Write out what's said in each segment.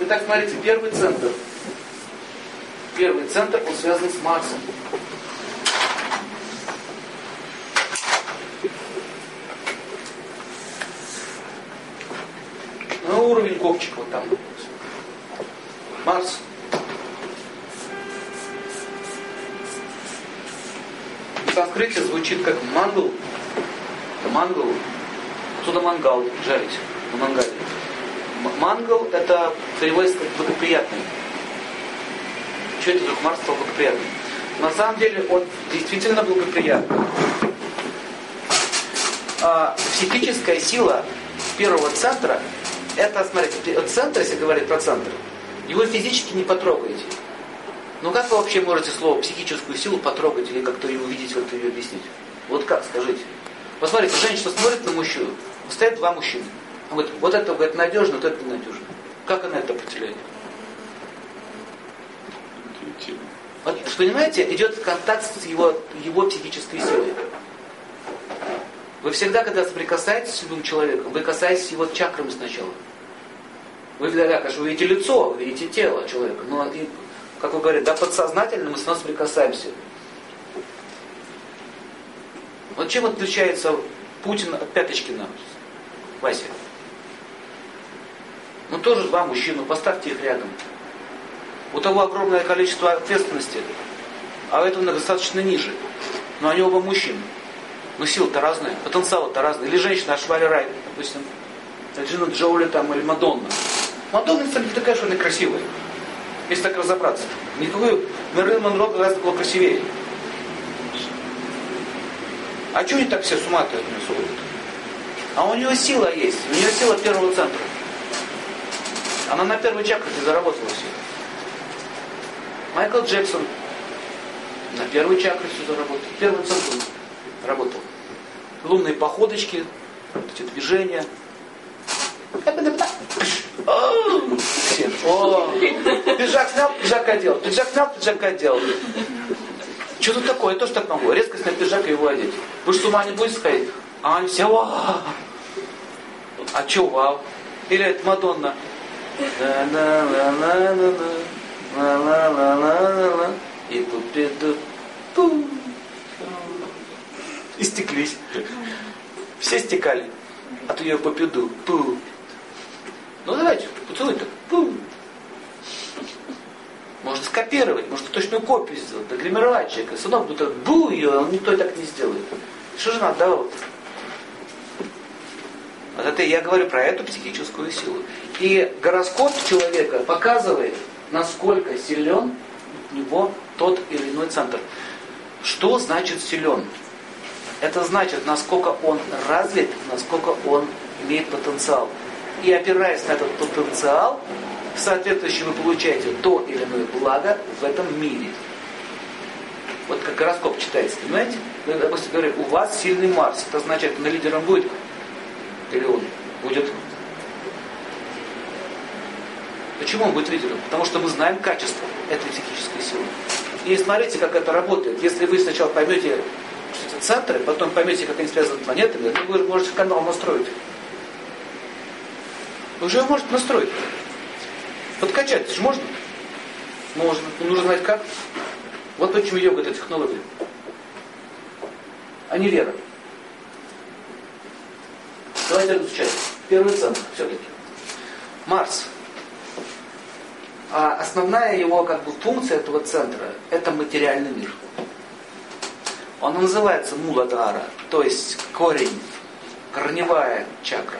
Итак, смотрите, первый центр. Первый центр, он связан с Марсом. Ну, уровень копчика вот там. Марс. Санскрите звучит как мангал. Это мангал. Отсюда мангал, жарить на мангале. Мангал это переводится как благоприятный. Что это вдруг Марс стал благоприятным? На самом деле он действительно благоприятный. А, психическая сила первого центра, это, смотрите, центр, если говорить про центр, его физически не потрогаете. Но как вы вообще можете слово психическую силу потрогать или как-то ее увидеть, как-то ее объяснить? Вот как, скажите. Посмотрите, женщина смотрит на мужчину, стоят два мужчины. Он говорит, вот это говорит, надежно, вот это ненадежно. Как она это определяет? Вот, понимаете, идет контакт с его, его психической силой. Вы всегда, когда соприкасаетесь с любым человеком, вы касаетесь его чакрами сначала. Вы, да, конечно, вы видите лицо, вы видите тело человека, но, и, как вы говорите, да, подсознательно мы с вами соприкасаемся. Вот чем отличается Путин от Пяточкина, Вася? Ну тоже два мужчины, поставьте их рядом. У того огромное количество ответственности, а у этого достаточно ниже. Но они оба мужчины. Но силы-то разные, потенциал-то разный. Или женщина Ашвали Рай, допустим, Джина Джоули там, или Мадонна. Мадонна, не такая, что она красивая. Если так разобраться. Никакой Мерлин Монро гораздо было красивее. А что они так все с ума-то рисуют? А у нее сила есть. У нее сила первого центра. Она на первой чакре заработала все. Майкл Джексон на первой чакре все заработал. Первый центр работал. Лунные походочки, эти движения. Все. О, пиджак снял, пиджак одел. Пиджак снял, пиджак одел. Что тут такое? Я тоже так могу. Резко снять пиджак и его одеть. Вы что, с ума не будете сходить? А они все, вау. А что вау? Или это Мадонна. И пупиду пу. И стеклись. Все стекали. А то я попиду. Пу. Ну давайте, поцелуй-то. Пу. Можно скопировать, можно точную копию сделать, догримировать человека. Сынок будет бу ее, он никто так не сделает. Что же надо вот? Вот это я говорю про эту психическую силу. И гороскоп человека показывает, насколько силен у него тот или иной центр. Что значит силен? Это значит, насколько он развит, насколько он имеет потенциал. И опираясь на этот потенциал, соответствующе вы получаете то или иное благо в этом мире. Вот как гороскоп читается, понимаете? Вы, допустим, говорите, у вас сильный Марс. Это означает, на лидером будет или он будет Почему он будет лидером? Потому что мы знаем качество этой психической силы. И смотрите, как это работает. Если вы сначала поймете что это центры, потом поймете, как они связаны с планетами, то вы можете канал настроить. Уже его можете настроить. Подкачать же можно? Можно. Но нужно знать как. Вот почему йога это технология. А не вера. Давайте изучать. Первый центр все-таки. Марс. А основная его как бы функция этого центра – это материальный мир. Он называется муладара, то есть корень, корневая чакра.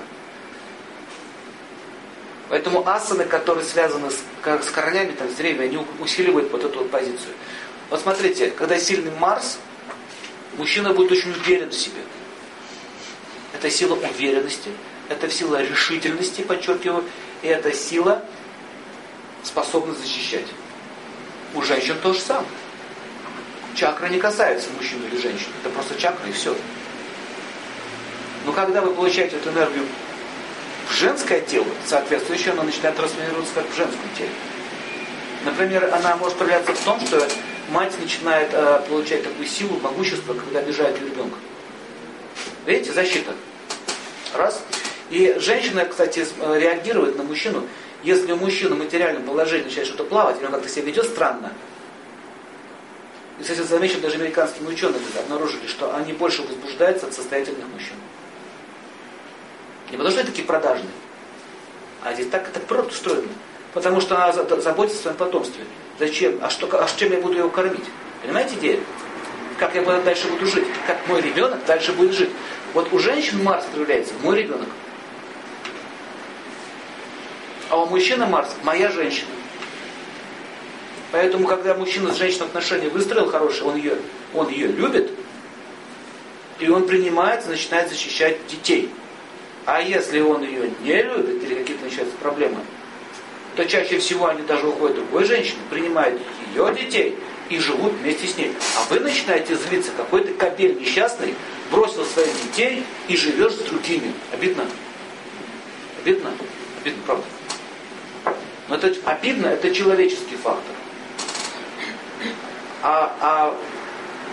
Поэтому асаны, которые связаны с, с корнями, там, с деревьями, они усиливают вот эту вот позицию. Вот смотрите, когда сильный Марс, мужчина будет очень уверен в себе. Это сила уверенности, это сила решительности, подчеркиваю, и это сила способна защищать. У женщин то же самое. Чакра не касается мужчин или женщин. Это просто чакра и все. Но когда вы получаете эту энергию в женское тело, соответствующе она начинает трансформироваться как в женском теле. Например, она может проявляться в том, что мать начинает э, получать такую силу, могущество, когда обижает ребенка. Видите, защита. Раз. И женщина, кстати, реагирует на мужчину Если у мужчины в материальном начинает что-то плавать, или он как-то себя ведет странно, и, кстати, замечено, даже американскими учеными обнаружили, что они больше возбуждаются от состоятельных мужчин. Не потому что они такие продажные, а здесь так, так природа устроена. Потому что она заботится о своем потомстве. Зачем? А, что, а чем я буду его кормить? Понимаете идею? Как я дальше буду жить? Как мой ребенок дальше будет жить? Вот у женщин Марс проявляется мой ребенок. А у мужчины Марс моя женщина. Поэтому, когда мужчина с женщиной отношения выстроил хорошие, он ее, он ее любит, и он принимается, начинает защищать детей. А если он ее не любит, или какие-то начинаются проблемы, то чаще всего они даже уходят другой женщине, принимают ее детей и живут вместе с ней. А вы начинаете злиться, какой-то кобель несчастный бросил своих детей и живешь с другими. Обидно? Обидно? Обидно, правда. Но это обидно, это человеческий фактор. А, а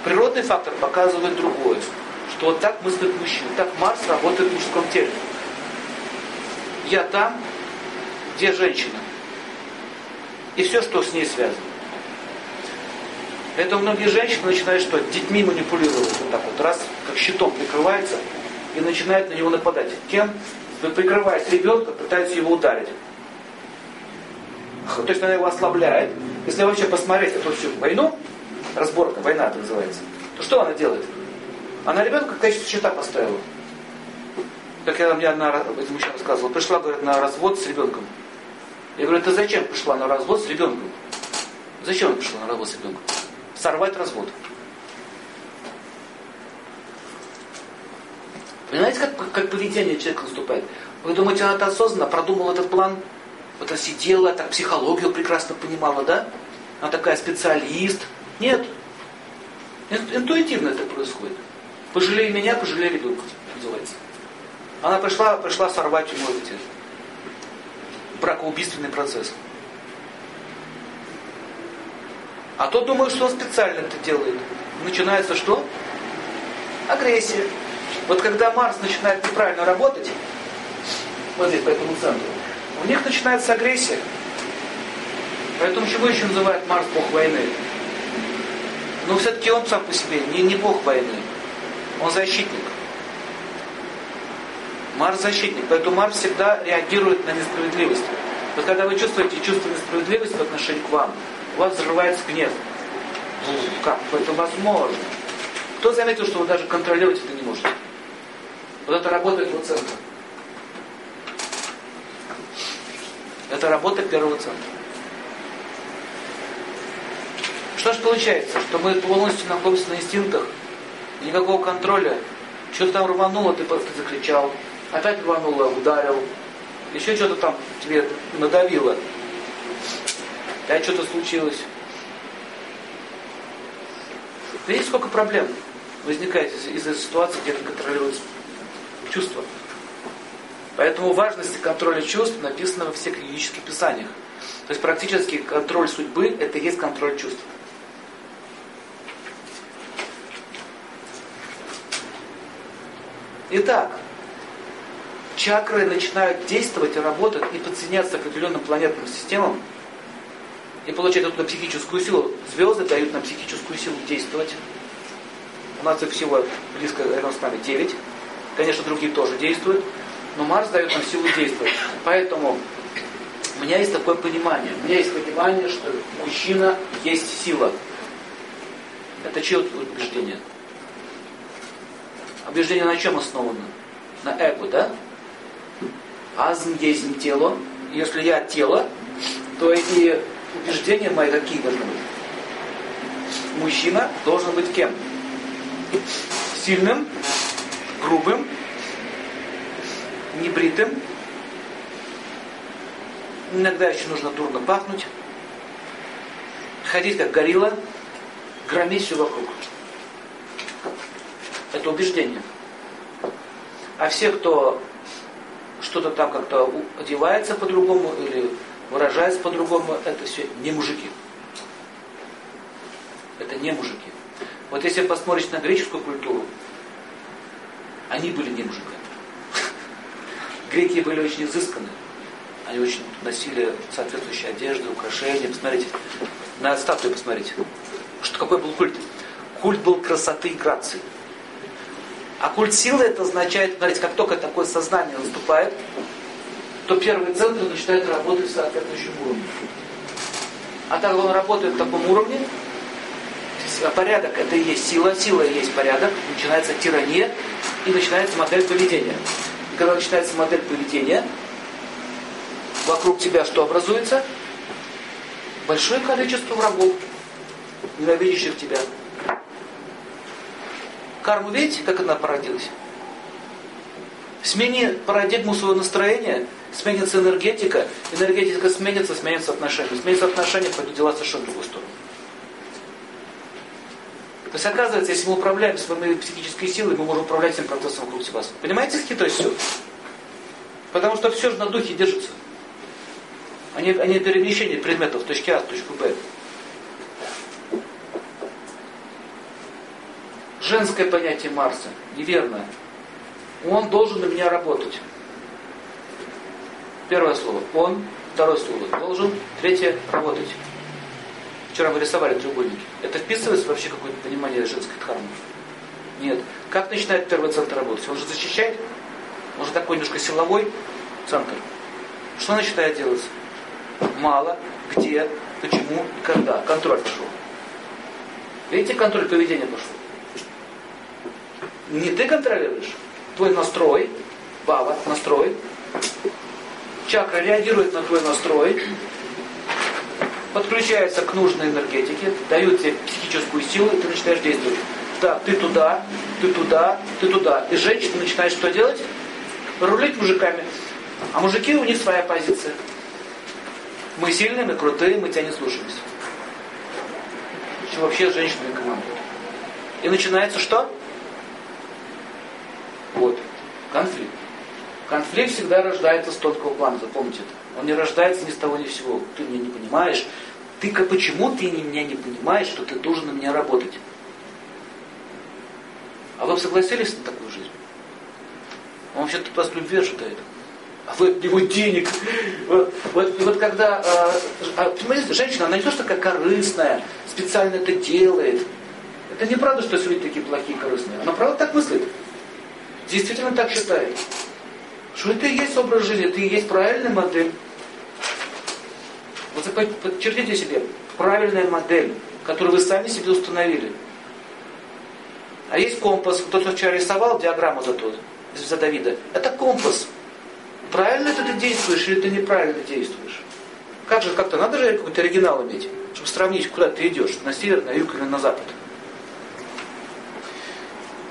природный фактор показывает другое. Что вот так мыслит мужчина, так Марс работает в мужском теле. Я там, где женщина. И все, что с ней связано. Это многие женщины начинают что? Детьми манипулировать вот так вот, раз, как щитом прикрывается, и начинают на него нападать. Кем? Прикрываясь ребенка, пытаются его ударить. То есть она его ослабляет. Если вообще посмотреть эту всю войну, разборка, война это называется, то что она делает? Она ребенка в качестве щита поставила. Как я мне одна мужчина рассказывал, пришла, говорит, на развод с ребенком. Я говорю, ты зачем пришла на развод с ребенком? Зачем она пришла на развод с ребенком? Сорвать развод. Понимаете, как, как поведение человека наступает? Вы думаете, она это осознанно продумала этот план? Вот она сидела, так психологию прекрасно понимала, да? Она такая специалист. Нет. Интуитивно это происходит. Пожалей меня, пожалей ребенка, называется. Она пришла, пришла сорвать ему эти бракоубийственный процесс. А тот думает, что он специально это делает. Начинается что? Агрессия. Вот когда Марс начинает неправильно работать, вот здесь, по этому центру, у них начинается агрессия. Поэтому чего еще называют Марс бог войны? Но все-таки он сам по себе не, не бог войны. Он защитник. Марс защитник. Поэтому Марс всегда реагирует на несправедливость. Вот когда вы чувствуете чувство несправедливости в отношении к вам, у вас взрывается гнев. Как это возможно? Кто заметил, что вы даже контролировать это не можете? Вот это работает в центре. Это работа первого центра. Что же получается? Что мы полностью находимся на инстинктах, никакого контроля. Что-то там рвануло, ты просто закричал. Опять рвануло, ударил. Еще что-то там тебе надавило. Опять что-то случилось. Видите, сколько проблем возникает из-за ситуации, где контролируется чувства. Поэтому важность контроля чувств написано во всех юридических писаниях. То есть практически контроль судьбы – это и есть контроль чувств. Итак, чакры начинают действовать и работать и подсоединяться к определенным планетным системам и получать оттуда психическую силу. Звезды дают нам психическую силу действовать. У нас их всего близко рядом с нами 9. Конечно, другие тоже действуют но Марс дает нам силу действовать. Поэтому у меня есть такое понимание. У меня есть понимание, что мужчина есть сила. Это чье убеждение? Убеждение на чем основано? На эго, да? Азм есть тело. Если я тело, то и убеждения мои какие должны быть? Мужчина должен быть кем? Сильным, грубым, небритым. Иногда еще нужно дурно пахнуть. Ходить как горилла, громить все вокруг. Это убеждение. А все, кто что-то там как-то одевается по-другому или выражается по-другому, это все не мужики. Это не мужики. Вот если посмотреть на греческую культуру, они были не мужиками. Греки были очень изысканы. Они очень носили соответствующие одежды, украшения. Посмотрите, на статую посмотрите. Что какой был культ? Культ был красоты и грации. А культ силы это означает, смотрите, как только такое сознание наступает, то первый центр начинает работать в соответствующем уровне. А так он работает в таком уровне, порядок это и есть сила, сила и есть порядок, начинается тирания и начинается модель поведения. И когда начинается модель поведения, вокруг тебя что образуется? Большое количество врагов, ненавидящих тебя. Карму видите, как она породилась? Смени парадигму своего настроения, сменится энергетика, энергетика сменится, сменится отношения. Сменится отношения, пойдут дела совершенно в другую сторону. То есть оказывается, если мы управляем своими психической силой, мы можем управлять всем процессом вокруг себя. Понимаете хитрость все? Потому что все же на духе держится. Они, они перемещение предметов в точке А в точку Б. Женское понятие Марса неверное. Он должен на меня работать. Первое слово он, второе слово должен, третье работать. Вчера мы рисовали треугольники. Это вписывается вообще какое-то понимание женской дхармы? Нет. Как начинает первый центр работать? Он же защищает? Он же такой немножко силовой центр. Что начинает делать? Мало, где, почему когда. Контроль пошел. Видите, контроль поведения пошел. Не ты контролируешь, твой настрой, баба, настрой, чакра реагирует на твой настрой, подключается к нужной энергетике, дает тебе психическую силу, и ты начинаешь действовать. Да, ты туда, ты туда, ты туда. И женщина начинает что делать? Рулить мужиками. А мужики, у них своя позиция. Мы сильные, мы крутые, мы тебя не слушаемся. Вообще с женщинами командуют. И начинается что? Вот. Конфликт. Конфликт всегда рождается с тонкого плана, запомните это. Он не рождается ни с того ни с сего. Ты меня не понимаешь. Ты почему ты меня не понимаешь, что ты должен на меня работать? А вы согласились на такую жизнь? Он вообще-то вас любви ожидает. А вы от него денег. Вот, вот, вот когда, э, понимаете, женщина, она не то, что такая корыстная, специально это делает. Это неправда, что все люди такие плохие, корыстные. Она правда так мыслит. Действительно так считает. Что это и есть образ жизни, это и есть правильная модель. Вот подчеркните себе, правильная модель, которую вы сами себе установили. А есть компас, кто-то вчера рисовал диаграмму за, тот, за Давида. Это компас. Правильно это ты действуешь или ты неправильно действуешь? Как же, как-то надо же какой-то оригинал иметь, чтобы сравнить, куда ты идешь, на север, на юг или на запад.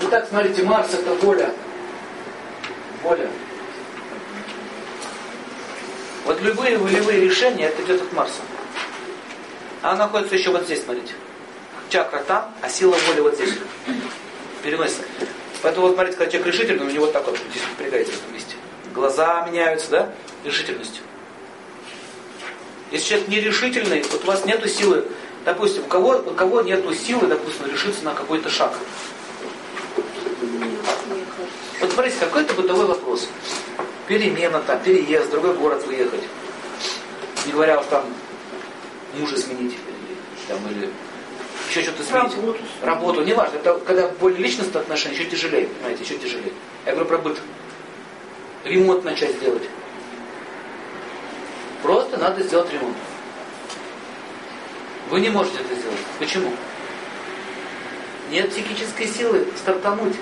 Итак, смотрите, Марс это воля. Воля. Вот любые волевые решения, это идет от Марса. А она находится еще вот здесь, смотрите. Чакра там, а сила воли вот здесь. Переносится. Поэтому вот смотрите, когда человек решительный, у него вот так вот здесь напрягается в этом месте. Глаза меняются, да? Решительностью. Если человек нерешительный, вот у вас нету силы, допустим, у кого, у кого нету силы, допустим, решиться на какой-то шаг. Вот смотрите, какой-то бытовой вопрос перемена, там, переезд, в другой город выехать. Не говоря уж там мужа сменить, там, или еще что-то сменить. Работу. Работу, неважно. Это когда более личностные отношения, еще тяжелее, понимаете, еще тяжелее. Я говорю про быт. Ремонт начать сделать. Просто надо сделать ремонт. Вы не можете это сделать. Почему? Нет психической силы стартануть.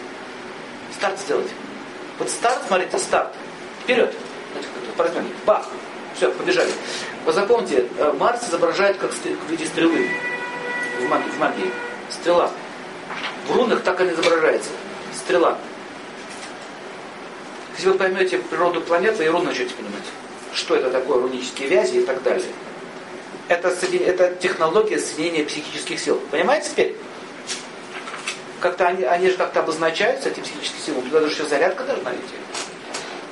Старт сделать. Вот старт, смотрите, старт. Вперед. Возьмем. Бах. Все, побежали. Вы запомните, э, Марс изображает как в виде стрелы. В магии, в магии. Стрела. В рунах так она изображается. Стрела. Если вы поймете природу планеты, и руны начнете понимать. Что это такое, рунические вязи и так далее. Это, это технология соединения психических сил. Понимаете теперь? Как-то они, они же как-то обозначаются, эти психические силы. Туда даже еще зарядка должна идти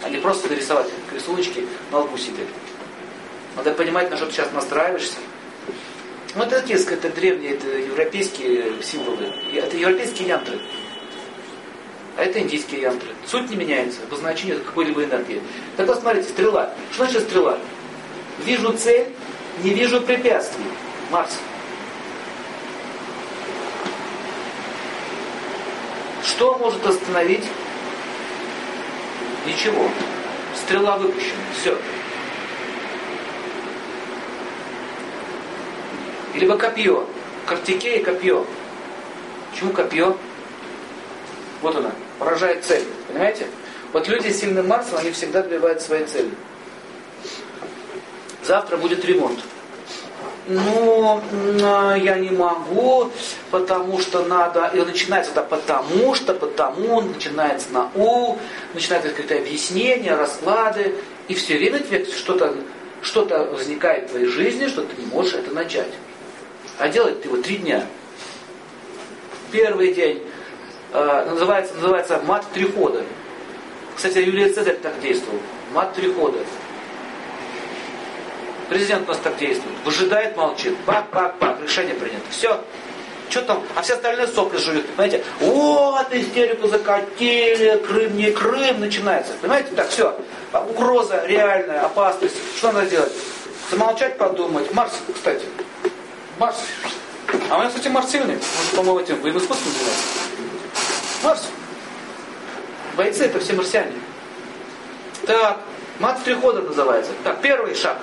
а не просто нарисовать рисуночки на лбу себе. Надо понимать, на что ты сейчас настраиваешься. Ну, это такие, это древние, это европейские символы. Это европейские янтры. А это индийские янтры. Суть не меняется, обозначение какой-либо энергии. Так вот, смотрите, стрела. Что значит стрела? Вижу цель, не вижу препятствий. Марс. Что может остановить? Ничего. Стрела выпущена. Все. Либо копье. Картикея копье. Почему копье? Вот она, поражает цель. Понимаете? Вот люди с сильным Марсом, они всегда добивают своей цели. Завтра будет ремонт. Ну, я не могу, потому что надо. И начинается это потому что, потому, начинается на У, начинается какое-то объяснение, расклады. И все время тебе что-то что возникает в твоей жизни, что ты не можешь это начать. А делать ты его три дня. Первый день э, называется, называется мат три хода. Кстати, Юлий Цезарь так действовал. Мат три хода. Президент у нас так действует. Выжидает, молчит. Пак, пак, пак. Решение принято. Все. Что там? А все остальные сопли жуют. Понимаете? Вот, истерику закатили, Крым не Крым начинается. Понимаете? Так, все. Угроза реальная, опасность. Что надо делать? Замолчать, подумать. Марс, кстати. Марс. А у меня, кстати, Марс сильный. Может, по-моему, этим боевым искусством занимается. Марс. Бойцы это все марсиане. Так, мат три хода называется. Так, первый шаг.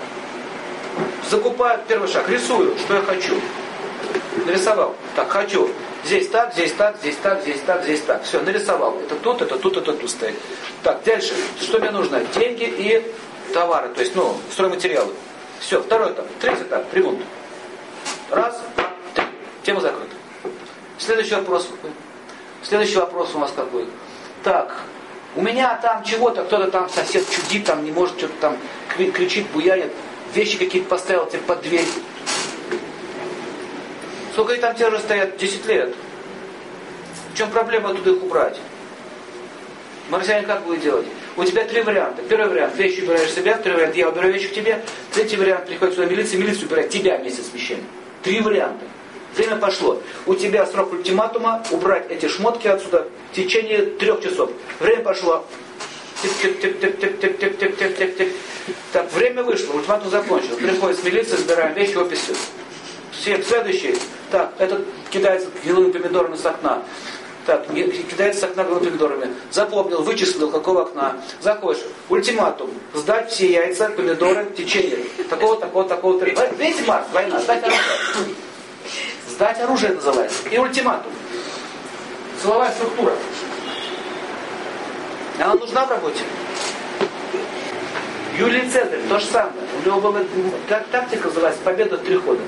Закупаю первый шаг, рисую, что я хочу. Нарисовал. Так, хочу. Здесь так, здесь так, здесь так, здесь так, здесь так. Все, нарисовал. Это тут, это тут, это тут стоит. Так, дальше. Что мне нужно? Деньги и товары, то есть, ну, стройматериалы. Все, второй этап. Третий этап, ремонт. Раз, три. Тема закрыта. Следующий вопрос. Следующий вопрос у нас какой? Так, у меня там чего-то, кто-то там сосед чудит, там не может, что-то там кричит, буянит, вещи какие-то поставил тебе под дверь. Сколько они там те же стоят? 10 лет. В чем проблема оттуда их убрать? Марсиане как будет делать? У тебя три варианта. Первый вариант, вещи убираешь себя, второй вариант, я убираю вещи к тебе. Третий вариант, приходит сюда милиция, милиция убирает тебя вместе с вещами. Три варианта. Время пошло. У тебя срок ультиматума убрать эти шмотки отсюда в течение трех часов. Время пошло. Тик-тик-тик-тик-тик-тик-тик-тик-тик. Так, время вышло, ультиматум закончил. Приходит с милиции, забираем вещи, описи. Все, следующий. Так, этот кидается гнилыми помидорами с окна. Так, кидается с окна гнилыми помидорами. Запомнил, вычислил, какого окна. Заходишь. Ультиматум. Сдать все яйца, помидоры течение такого, такого, такого. Видите, Марс, война, сдать оружие. Сдать оружие называется. И ультиматум. Силовая структура. Она нужна в работе. Юлий Цезарь, то же самое. У него была как тактика называется победа в три хода.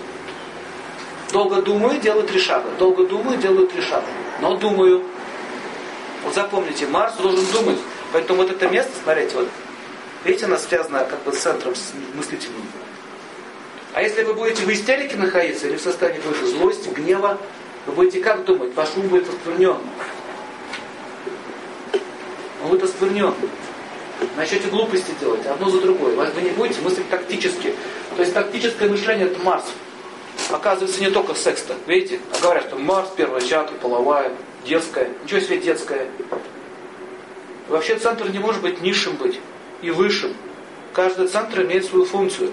Долго думаю, делаю три шага. Долго думаю, делаю три шага. Но думаю. Вот запомните, Марс должен думать. Поэтому вот это место, смотрите, вот, видите, оно связано как бы с центром с мыслительным. А если вы будете в истерике находиться, или в состоянии какой-то злости, гнева, вы будете как думать? Ваш ум будет осквернен. Он будет осквернен. Начнете глупости делать, одно за другое. Вы не будете мыслить тактически. То есть тактическое мышление это Марс. Оказывается, не только секс-то. Видите? А говорят, что Марс, первая чакра, половая, детская. Ничего себе детская. Вообще центр не может быть низшим быть и высшим. Каждый центр имеет свою функцию.